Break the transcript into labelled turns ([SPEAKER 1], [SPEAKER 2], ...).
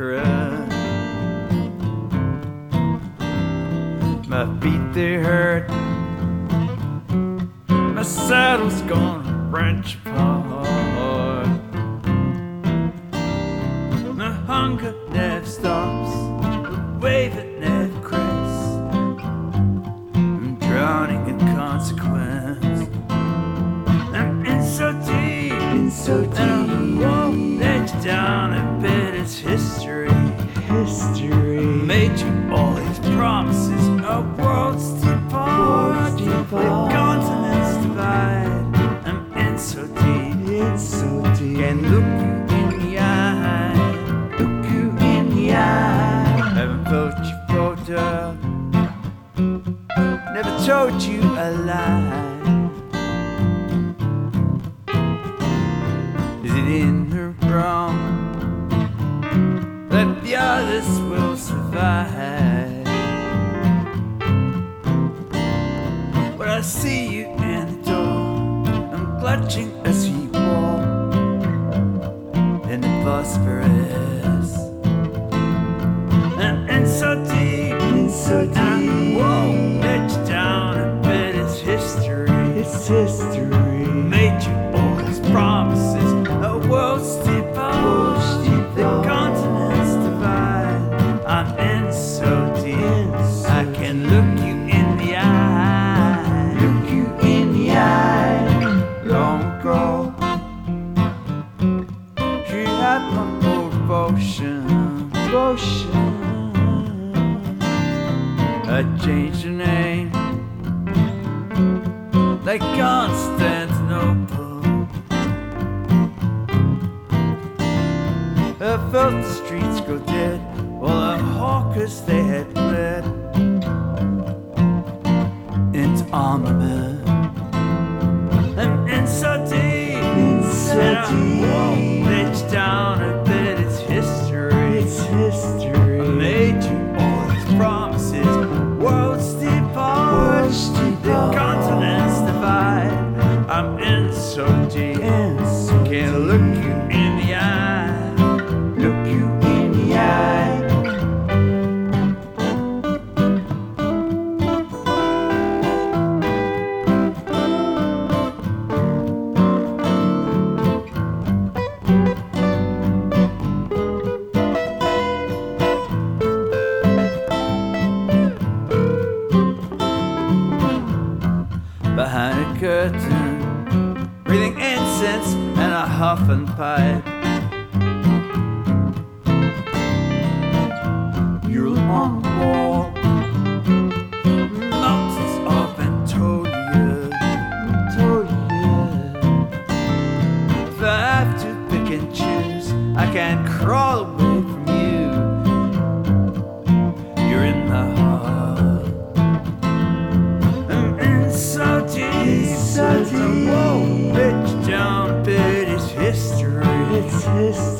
[SPEAKER 1] Ankara. My feet they hurt, my saddle's gonna wrench apart. My hunger never stops, wave it never crests. I'm drowning in consequence. I'm in so deep,
[SPEAKER 2] in so deep,
[SPEAKER 1] and I won't let you down. Made all these promises, a world's depart.
[SPEAKER 2] Worlds
[SPEAKER 1] The continents divide. I'm in so deep,
[SPEAKER 2] It's so deep.
[SPEAKER 1] can look you in the eye.
[SPEAKER 2] look you in the eye.
[SPEAKER 1] Haven't you photo. Never told you a lie. Is it in the wrong that the others will survive? When I see you in the door, I'm clutching as you walk in the Bosphorus. Devotion.
[SPEAKER 2] Devotion.
[SPEAKER 1] I changed her name like Constantinople. I felt the streets go dead while the hawkers they had bled into armament. And, and so
[SPEAKER 2] so
[SPEAKER 1] can't look you in the eye.
[SPEAKER 2] Look you in the eye.
[SPEAKER 1] Behind a curtain, and pipe. You're on the wall, mountains of I have to pick and choose, I can't crawl away It's